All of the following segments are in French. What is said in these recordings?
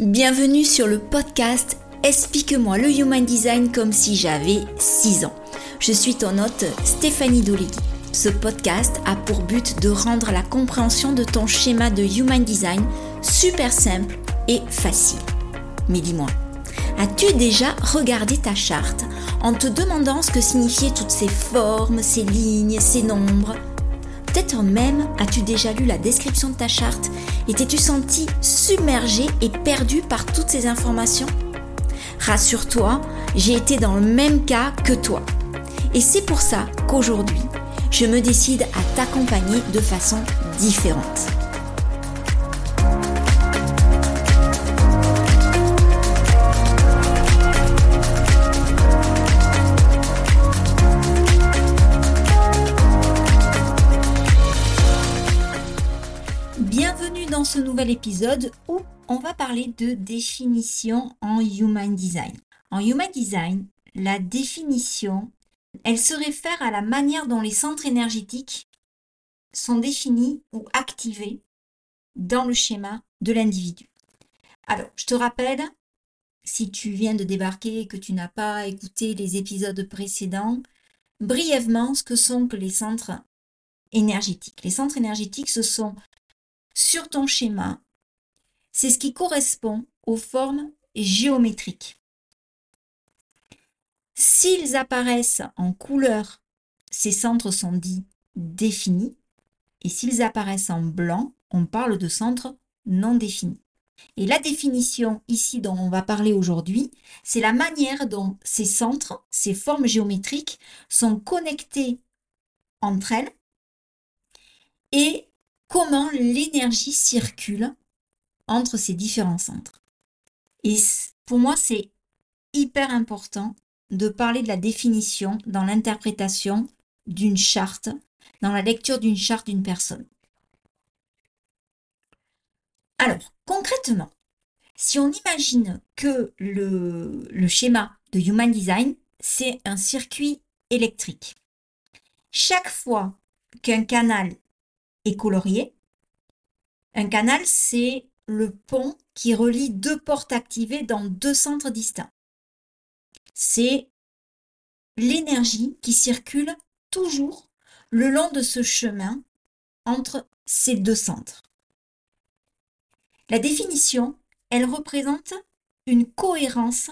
Bienvenue sur le podcast Explique-moi le Human Design comme si j'avais 6 ans. Je suis ton hôte Stéphanie Dolegui. Ce podcast a pour but de rendre la compréhension de ton schéma de Human Design super simple et facile. Mais dis-moi, as-tu déjà regardé ta charte en te demandant ce que signifiaient toutes ces formes, ces lignes, ces nombres? Peut-être même as-tu déjà lu la description de ta charte et t'es-tu senti submergé et perdu par toutes ces informations? Rassure-toi, j'ai été dans le même cas que toi. Et c'est pour ça qu'aujourd'hui, je me décide à t'accompagner de façon différente. Ce nouvel épisode où on va parler de définition en Human Design. En Human Design, la définition, elle se réfère à la manière dont les centres énergétiques sont définis ou activés dans le schéma de l'individu. Alors, je te rappelle, si tu viens de débarquer et que tu n'as pas écouté les épisodes précédents, brièvement ce que sont que les centres énergétiques. Les centres énergétiques, ce sont sur ton schéma, c'est ce qui correspond aux formes géométriques. S'ils apparaissent en couleur, ces centres sont dits définis, et s'ils apparaissent en blanc, on parle de centres non définis. Et la définition ici dont on va parler aujourd'hui, c'est la manière dont ces centres, ces formes géométriques sont connectés entre elles comment l'énergie circule entre ces différents centres. Et pour moi, c'est hyper important de parler de la définition dans l'interprétation d'une charte, dans la lecture d'une charte d'une personne. Alors, concrètement, si on imagine que le, schéma de Human Design, c'est un circuit électrique. Chaque fois qu'un canal colorié. Un canal, c'est le pont qui relie deux portes activées dans deux centres distincts. C'est l'énergie qui circule toujours le long de ce chemin entre ces deux centres. La définition, elle représente une cohérence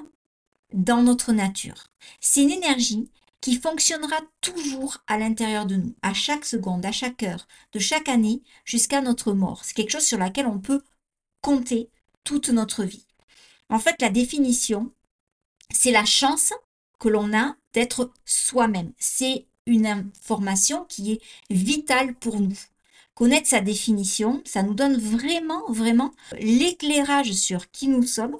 dans notre nature. C'est une énergie qui fonctionnera toujours à l'intérieur de nous, à chaque seconde, à chaque heure, de chaque année jusqu'à notre mort. C'est quelque chose sur laquelle on peut compter toute notre vie. En fait, la définition, c'est la chance que l'on a d'être soi-même. C'est une information qui est vitale pour nous. Connaître sa définition, ça nous donne vraiment, vraiment l'éclairage sur qui nous sommes,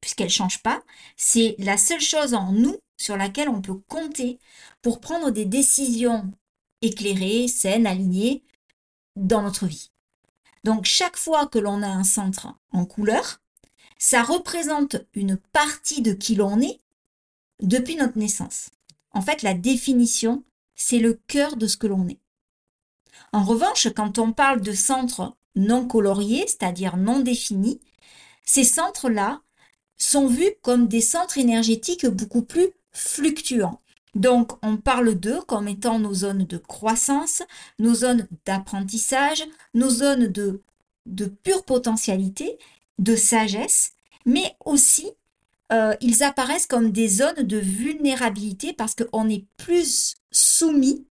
puisqu'elle ne change pas. C'est la seule chose en nous sur laquelle on peut compter pour prendre des décisions éclairées, saines, alignées dans notre vie. Donc chaque fois que l'on a un centre en couleur, ça représente une partie de qui l'on est depuis notre naissance. En fait, la définition, c'est le cœur de ce que l'on est. En revanche, quand on parle de centres non coloriés, c'est-à-dire non définis, ces centres-là sont vus comme des centres énergétiques beaucoup plus fluctuants. Donc, on parle d'eux comme étant nos zones de croissance, nos zones d'apprentissage, nos zones de, de pure potentialité, de sagesse, mais aussi euh, ils apparaissent comme des zones de vulnérabilité parce qu'on est plus soumis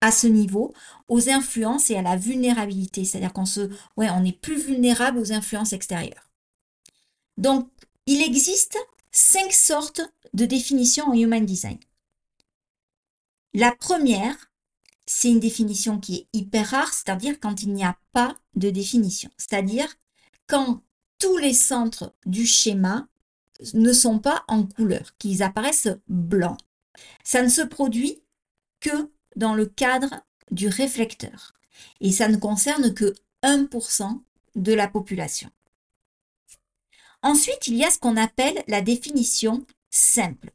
à ce niveau aux influences et à la vulnérabilité. C'est-à-dire qu'on se, ouais, on est plus vulnérable aux influences extérieures. Donc, il existe cinq sortes de définitions en Human Design. La première, c'est une définition qui est hyper rare, c'est-à-dire quand il n'y a pas de définition. C'est-à-dire quand tous les centres du schéma ne sont pas en couleur, qu'ils apparaissent blancs. Ça ne se produit que dans le cadre du réflecteur. Et ça ne concerne que 1% de la population. Ensuite, il y a ce qu'on appelle la définition simple.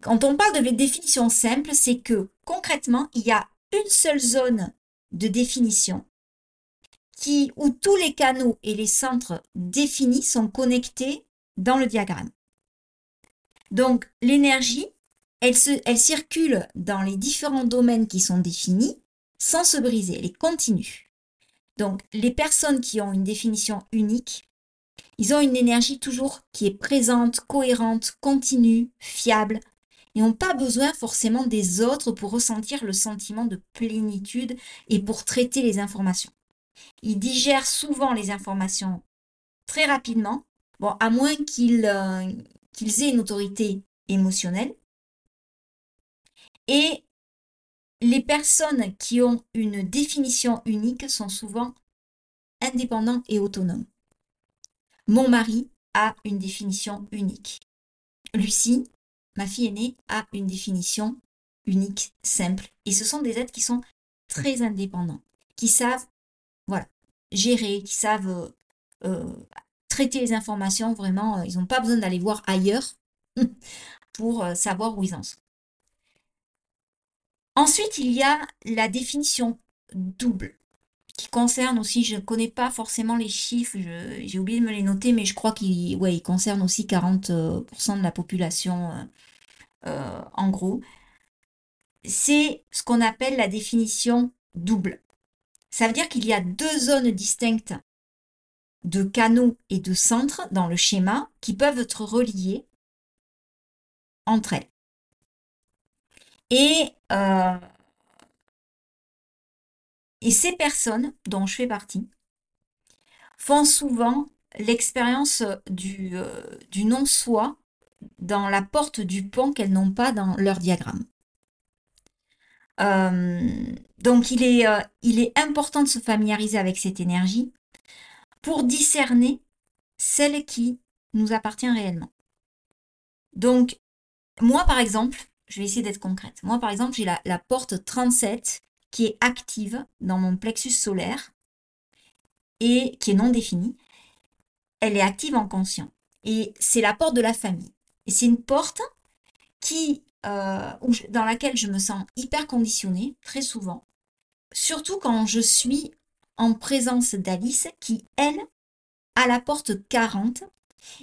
Quand on parle de définition simple, c'est que concrètement, il y a une seule zone de définition qui, où tous les canaux et les centres définis sont connectés dans le diagramme. Donc l'énergie, elle, elle circule dans les différents domaines qui sont définis sans se briser, elle est continue. Donc les personnes qui ont une définition unique, ils ont une énergie toujours qui est présente, cohérente, continue, fiable, et n'ont pas besoin forcément des autres pour ressentir le sentiment de plénitude et pour traiter les informations. Ils digèrent souvent les informations très rapidement, bon, à moins qu'ils euh, aient une autorité émotionnelle. Et les personnes qui ont une définition unique sont souvent indépendants et autonomes. Mon mari a une définition unique. Lucie, ma fille aînée, a une définition unique, simple. Et ce sont des êtres qui sont très indépendants, qui savent voilà, gérer, qui savent euh, euh, traiter les informations. Vraiment, euh, ils n'ont pas besoin d'aller voir ailleurs pour savoir où ils en sont. Ensuite, il y a la définition double qui concerne aussi, je ne connais pas forcément les chiffres, j'ai oublié de me les noter, mais je crois qu'il ouais, concerne aussi 40% de la population euh, euh, en gros. C'est ce qu'on appelle la définition double. Ça veut dire qu'il y a deux zones distinctes de canaux et de centres dans le schéma qui peuvent être reliés entre elles. Et, euh, et ces personnes, dont je fais partie, font souvent l'expérience du, euh, du non-soi dans la porte du pont qu'elles n'ont pas dans leur diagramme. Euh, donc il est, il est important de se familiariser avec cette énergie pour discerner celle qui nous appartient réellement. Donc, moi par exemple, je vais essayer d'être concrète. Moi, par exemple, j'ai la, porte 37 qui est active dans mon plexus solaire et qui est non définie. Elle est active en conscient. Et c'est la porte de la famille. Et c'est une porte qui, euh, dans laquelle je me sens hyper conditionnée, très souvent. Surtout quand je suis en présence d'Alice, qui, elle, a la porte 40.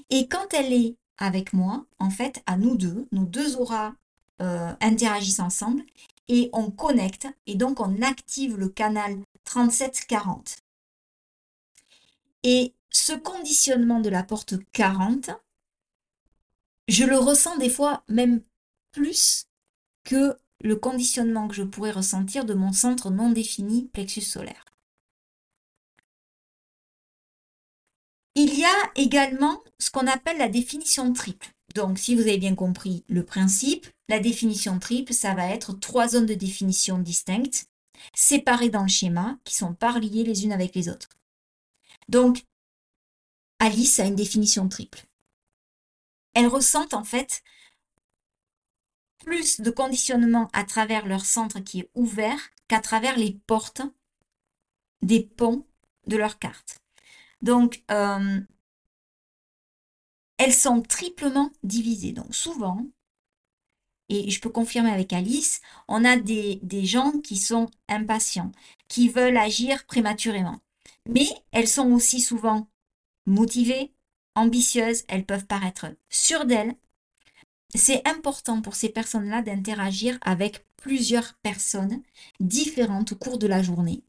Et quand elle est avec moi, en fait, à nous deux, nos deux auras euh, interagissent ensemble et on connecte et donc on active le canal 3740. Et ce conditionnement de la porte 40, je le ressens des fois même plus que le conditionnement que je pourrais ressentir de mon centre non défini plexus solaire. Il y a également ce qu'on appelle la définition triple. Donc, si vous avez bien compris le principe, la définition triple, ça va être trois zones de définition distinctes, séparées dans le schéma, qui sont pas reliées les unes avec les autres. Donc, Alice a une définition triple. Elle ressent en fait plus de conditionnement à travers leur centre qui est ouvert qu'à travers les portes des ponts de leur carte. Donc, euh, elles sont triplement divisées. Donc souvent, et je peux confirmer avec Alice, on a des, gens qui sont impatients, qui veulent agir prématurément. Mais elles sont aussi souvent motivées, ambitieuses, elles peuvent paraître sûres d'elles. C'est important pour ces personnes-là d'interagir avec plusieurs personnes différentes au cours de la journée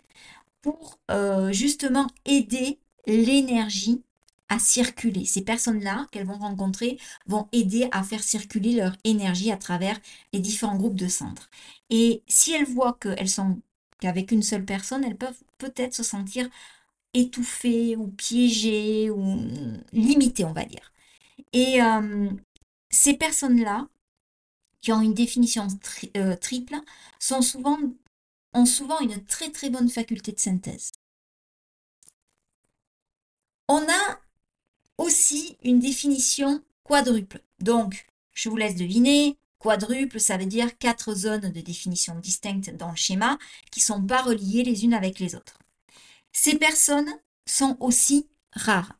pour euh, justement aider l'énergie à circuler. Ces personnes-là qu'elles vont rencontrer vont aider à faire circuler leur énergie à travers les différents groupes de centres. Et si elles voient qu'elles sont qu'avec une seule personne, elles peuvent peut-être se sentir étouffées ou piégées ou limitées, on va dire. Et euh, ces personnes-là, qui ont une définition euh, triple, sont souvent, ont souvent une très très bonne faculté de synthèse. On a aussi une définition quadruple. Donc, je vous laisse deviner, quadruple, ça veut dire quatre zones de définition distinctes dans le schéma qui ne sont pas reliées les unes avec les autres. Ces personnes sont aussi rares.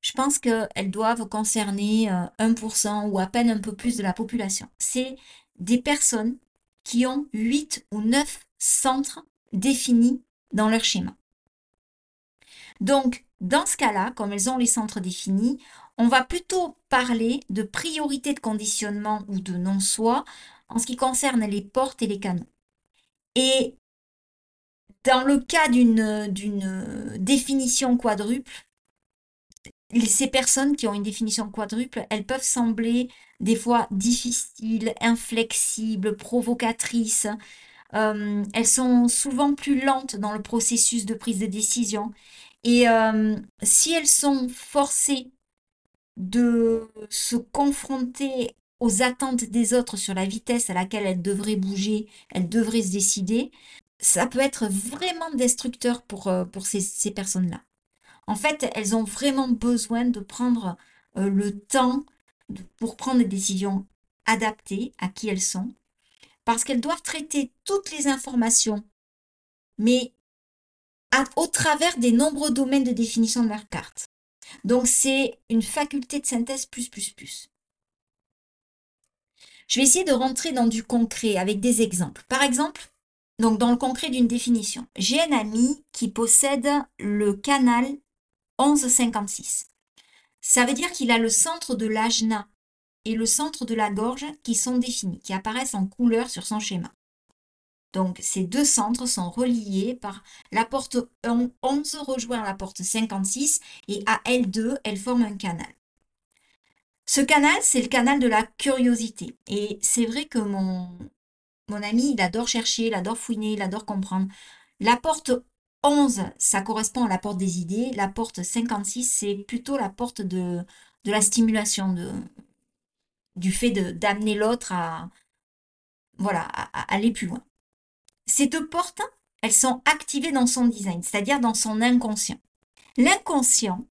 Je pense qu'elles doivent concerner 1% euh, ou à peine un peu plus de la population. C'est des personnes qui ont 8 ou 9 centres définis dans leur schéma. Donc, dans ce cas-là, comme elles ont les centres définis, on va plutôt parler de priorité de conditionnement ou de non-soi en ce qui concerne les portes et les canaux. Et dans le cas d'une définition quadruple, ces personnes qui ont une définition quadruple, elles peuvent sembler des fois difficiles, inflexibles, provocatrices. Euh, elles sont souvent plus lentes dans le processus de prise de décision. Et euh, si elles sont forcées de se confronter aux attentes des autres sur la vitesse à laquelle elles devraient bouger, elles devraient se décider, ça peut être vraiment destructeur pour, euh, pour ces, personnes-là. En fait, elles ont vraiment besoin de prendre euh, le temps pour prendre des décisions adaptées à qui elles sont, parce qu'elles doivent traiter toutes les informations, mais au travers des nombreux domaines de définition de leur carte. Donc c'est une faculté de synthèse plus plus plus. Je vais essayer de rentrer dans du concret avec des exemples. Par exemple, donc dans le concret d'une définition, j'ai un ami qui possède le canal 1156. Ça veut dire qu'il a le centre de l'ajna et le centre de la gorge qui sont définis, qui apparaissent en couleur sur son schéma. Donc ces deux centres sont reliés par la porte 11 rejoint la porte 56 et à L2, elle forme un canal. Ce canal, c'est le canal de la curiosité. Et c'est vrai que mon, ami, il adore chercher, il adore fouiner, il adore comprendre. La porte 11, ça correspond à la porte des idées. La porte 56, c'est plutôt la porte de, la stimulation, du fait d'amener l'autre à, voilà, à, aller plus loin. Ces deux portes, elles sont activées dans son design, c'est-à-dire dans son inconscient. L'inconscient,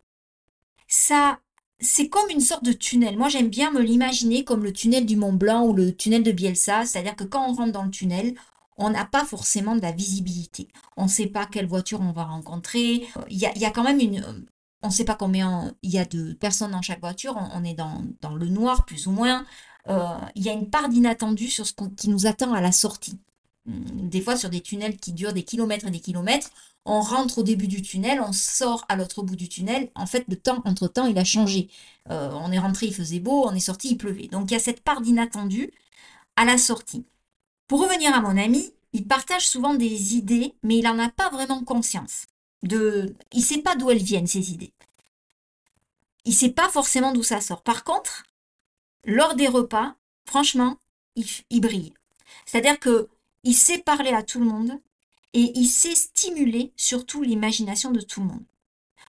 ça, c'est comme une sorte de tunnel. Moi, j'aime bien me l'imaginer comme le tunnel du Mont Blanc ou le tunnel de Bielsa, c'est-à-dire que quand on rentre dans le tunnel, on n'a pas forcément de la visibilité. On ne sait pas quelle voiture on va rencontrer. Il y a, quand même une... On ne sait pas combien il y a de personnes dans chaque voiture. On, est dans, le noir, plus ou moins. Euh, il y a une part d'inattendu sur ce qui nous attend à la sortie. Hum, des fois, sur des tunnels qui durent des kilomètres et des kilomètres, on rentre au début du tunnel, on sort à l'autre bout du tunnel. En fait, le temps, entre-temps, il a changé. Euh, on est rentré, il faisait beau, on est sorti, il pleuvait. Donc, il y a cette part d'inattendu à la sortie. Pour revenir à mon ami, il partage souvent des idées, mais il n'en a pas vraiment conscience. De... Il ne sait pas d'où elles viennent, ces idées. Il ne sait pas forcément d'où ça sort. Par contre, lors des repas, franchement, il, brille. C'est-à-dire que il sait parler à tout le monde et il sait stimuler surtout l'imagination de tout le monde.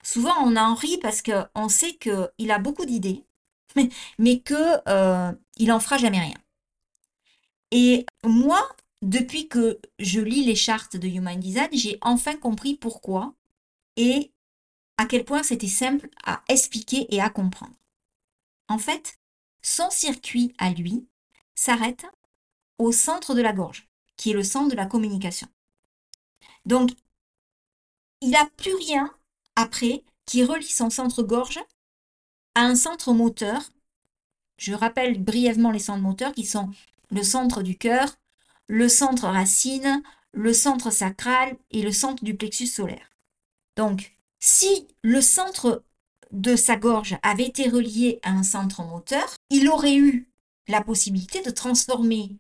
Souvent, on en rit parce qu'on sait qu'il a beaucoup d'idées, mais, qu'il euh, n'en fera jamais rien. Et moi, depuis que je lis les chartes de Human Design, j'ai enfin compris pourquoi et à quel point c'était simple à expliquer et à comprendre. En fait, son circuit à lui s'arrête au centre de la gorge, qui est le centre de la communication. Donc, il n'a plus rien après qui relie son centre-gorge à un centre moteur. Je rappelle brièvement les centres moteurs qui sont le centre du cœur, le centre racine, le centre sacral et le centre du plexus solaire. Donc, si le centre de sa gorge avait été relié à un centre moteur, il aurait eu la possibilité de transformer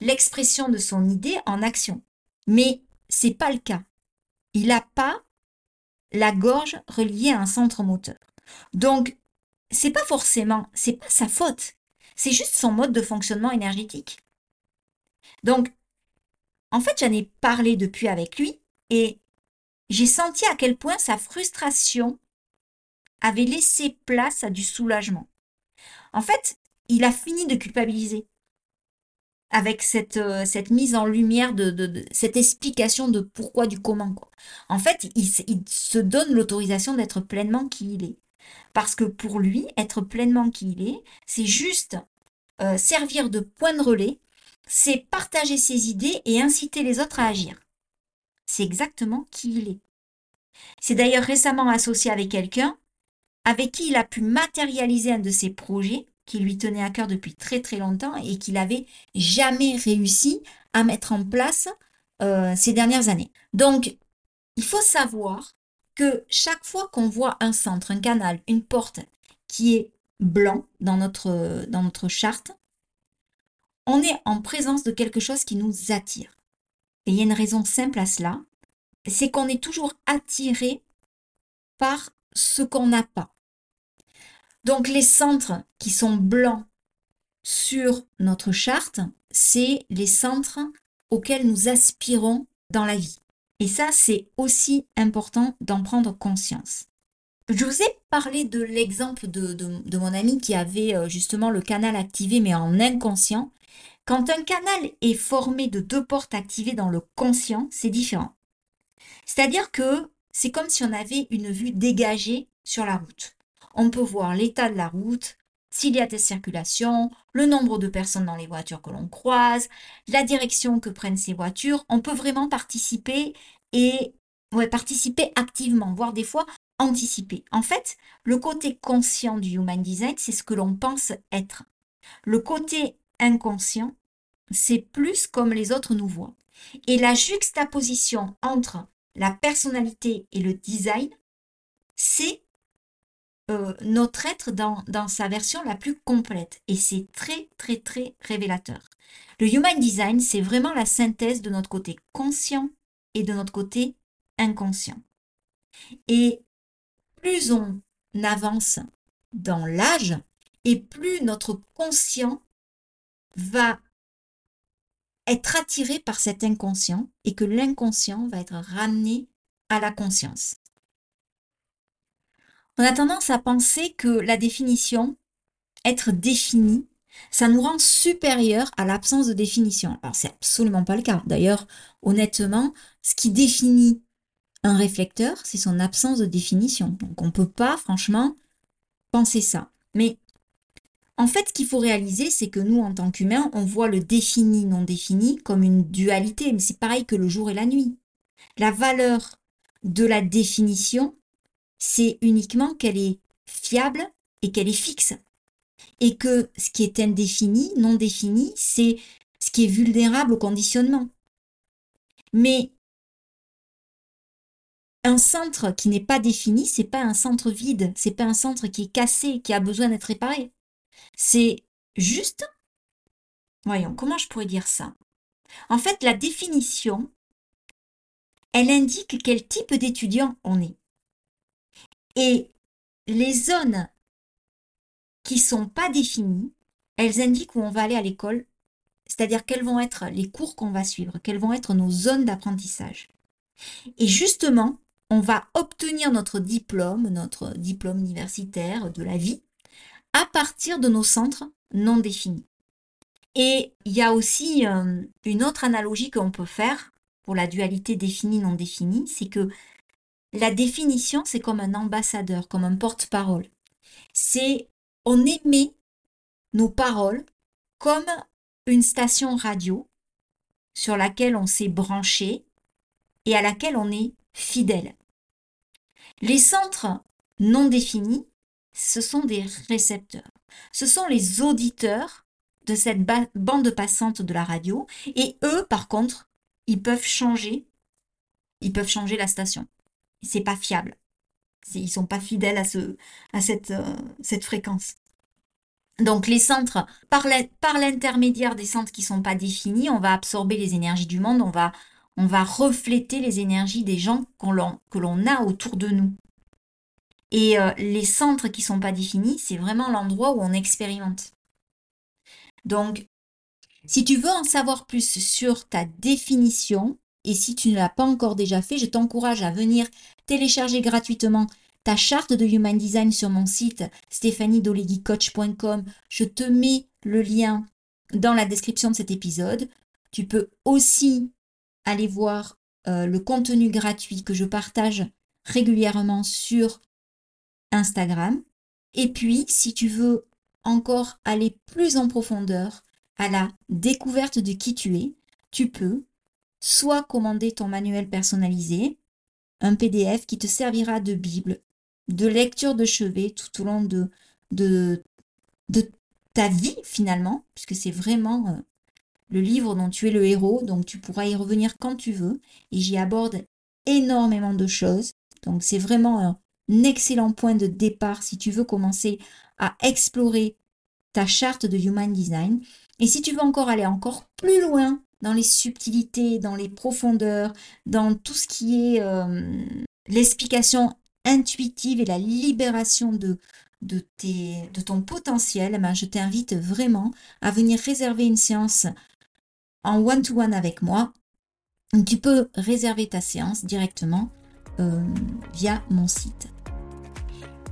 l'expression de son idée en action. Mais c'est pas le cas. Il n'a pas la gorge reliée à un centre moteur. Donc, c'est pas forcément, c'est pas sa faute. C'est juste son mode de fonctionnement énergétique. Donc, en fait, j'en ai parlé depuis avec lui et j'ai senti à quel point sa frustration avait laissé place à du soulagement. En fait, il a fini de culpabiliser avec cette, euh, cette mise en lumière de, cette explication de pourquoi, du comment. En fait, il, se donne l'autorisation d'être pleinement qui il est. Parce que pour lui, être pleinement qui il est, c'est juste euh, servir de point de relais, c'est partager ses idées et inciter les autres à agir. C'est exactement qui il est. C'est d'ailleurs récemment associé avec quelqu'un avec qui il a pu matérialiser un de ses projets qui lui tenait à cœur depuis très très longtemps et qu'il n'avait jamais réussi à mettre en place euh, ces dernières années. Donc, il faut savoir que chaque fois qu'on voit un centre, un canal, une porte qui est blanc dans notre charte, on est en présence de quelque chose qui nous attire. Et il y a une raison simple à cela, c'est qu'on est toujours attiré par ce qu'on n'a pas. Donc les centres qui sont blancs sur notre charte, c'est les centres auxquels nous aspirons dans la vie. Et ça, c'est aussi important d'en prendre conscience. Je vous ai parlé de l'exemple de, mon ami qui avait euh, justement le canal activé mais en inconscient. Quand un canal est formé de deux portes activées dans le conscient, c'est différent. C'est-à-dire que c'est comme si on avait une vue dégagée sur la route. On peut voir l'état de la route, s'il y a des circulations, le nombre de personnes dans les voitures que l'on croise, la direction que prennent ces voitures. On peut vraiment participer et participer activement, voire des fois anticiper. En fait, le côté conscient du human design, c'est ce que l'on pense être. Le côté inconscient, c'est plus comme les autres nous voient. Et la juxtaposition entre la personnalité et le design, c'est euh, notre être dans, dans sa version la plus complète. Et c'est très, très, très révélateur. Le Human Design, c'est vraiment la synthèse de notre côté conscient et de notre côté inconscient. Et plus on avance dans l'âge, et plus notre conscient va être attiré par cet inconscient et que l'inconscient va être ramené à la conscience. On a tendance à penser que la définition, être défini, ça nous rend supérieur à l'absence de définition. Alors c'est absolument pas le cas. D'ailleurs, honnêtement, ce qui définit un réflecteur, c'est son absence de définition. Donc on ne peut pas franchement penser ça. Mais en fait, ce qu'il faut réaliser, c'est que nous, en tant qu'humains, on voit le défini, non défini comme une dualité, mais c'est pareil que le jour et la nuit. La valeur de la définition, c'est uniquement qu'elle est fiable et qu'elle est fixe. Et que ce qui est indéfini, non défini, c'est ce qui est vulnérable au conditionnement. Mais un centre qui n'est pas défini, c'est pas un centre vide, c'est pas un centre qui est cassé, qui a besoin d'être réparé. C'est juste, voyons, comment je pourrais dire ça? En fait, la définition, elle indique quel type d'étudiant on est. Et les zones qui sont pas définies, elles indiquent où on va aller à l'école, c'est-à-dire quels vont être les cours qu'on va suivre, quelles vont être nos zones d'apprentissage. Et justement, on va obtenir notre diplôme, notre diplôme universitaire de la vie, à partir de nos centres non définis. Et il y a aussi euh, une autre analogie qu'on peut faire pour la dualité définie-non définie, c'est que la définition, c'est comme un ambassadeur, comme un porte-parole. C'est on émet nos paroles comme une station radio sur laquelle on s'est branché et à laquelle on est fidèle. Les centres non définis, ce sont des récepteurs. Ce sont les auditeurs de cette bande passante de la radio. Et eux, par contre, ils peuvent changer. Ils peuvent changer la station. C'est pas fiable. Ils sont pas fidèles à, ce, à cette, euh, cette fréquence. Donc les centres, par l'intermédiaire des centres qui sont pas définis, on va absorber les énergies du monde, on va, on va refléter les énergies des gens que l'on a autour de nous. Et euh, les centres qui sont pas définis, c'est vraiment l'endroit où on expérimente. Donc, si tu veux en savoir plus sur ta définition, et si tu ne l'as pas encore déjà fait, je t'encourage à venir télécharger gratuitement ta charte de Human Design sur mon site stéphaniedoleguicoach.com. Je te mets le lien dans la description de cet épisode. Tu peux aussi aller voir euh, le contenu gratuit que je partage régulièrement sur Instagram. Et puis, si tu veux encore aller plus en profondeur à la découverte de qui tu es, tu peux soit commander ton manuel personnalisé, un PDF qui te servira de Bible, de lecture de chevet tout au long de, de, ta vie finalement, puisque c'est vraiment euh, le livre dont tu es le héros, donc tu pourras y revenir quand tu veux, et j'y aborde énormément de choses. Donc c'est vraiment un excellent point de départ si tu veux commencer à explorer ta charte de Human Design. Et si tu veux encore aller encore plus loin dans les subtilités, dans les profondeurs, dans tout ce qui est euh, l'explication intuitive et la libération de, de, ton potentiel, eh ben, je t'invite vraiment à venir réserver une séance en one-to-one avec moi. Tu peux réserver ta séance directement euh, via mon site.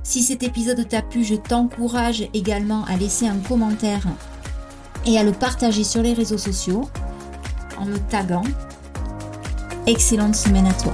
Si cet épisode t'a plu, je t'encourage également à laisser un commentaire et à le partager sur les réseaux sociaux en me taguant. Excellente semaine à toi.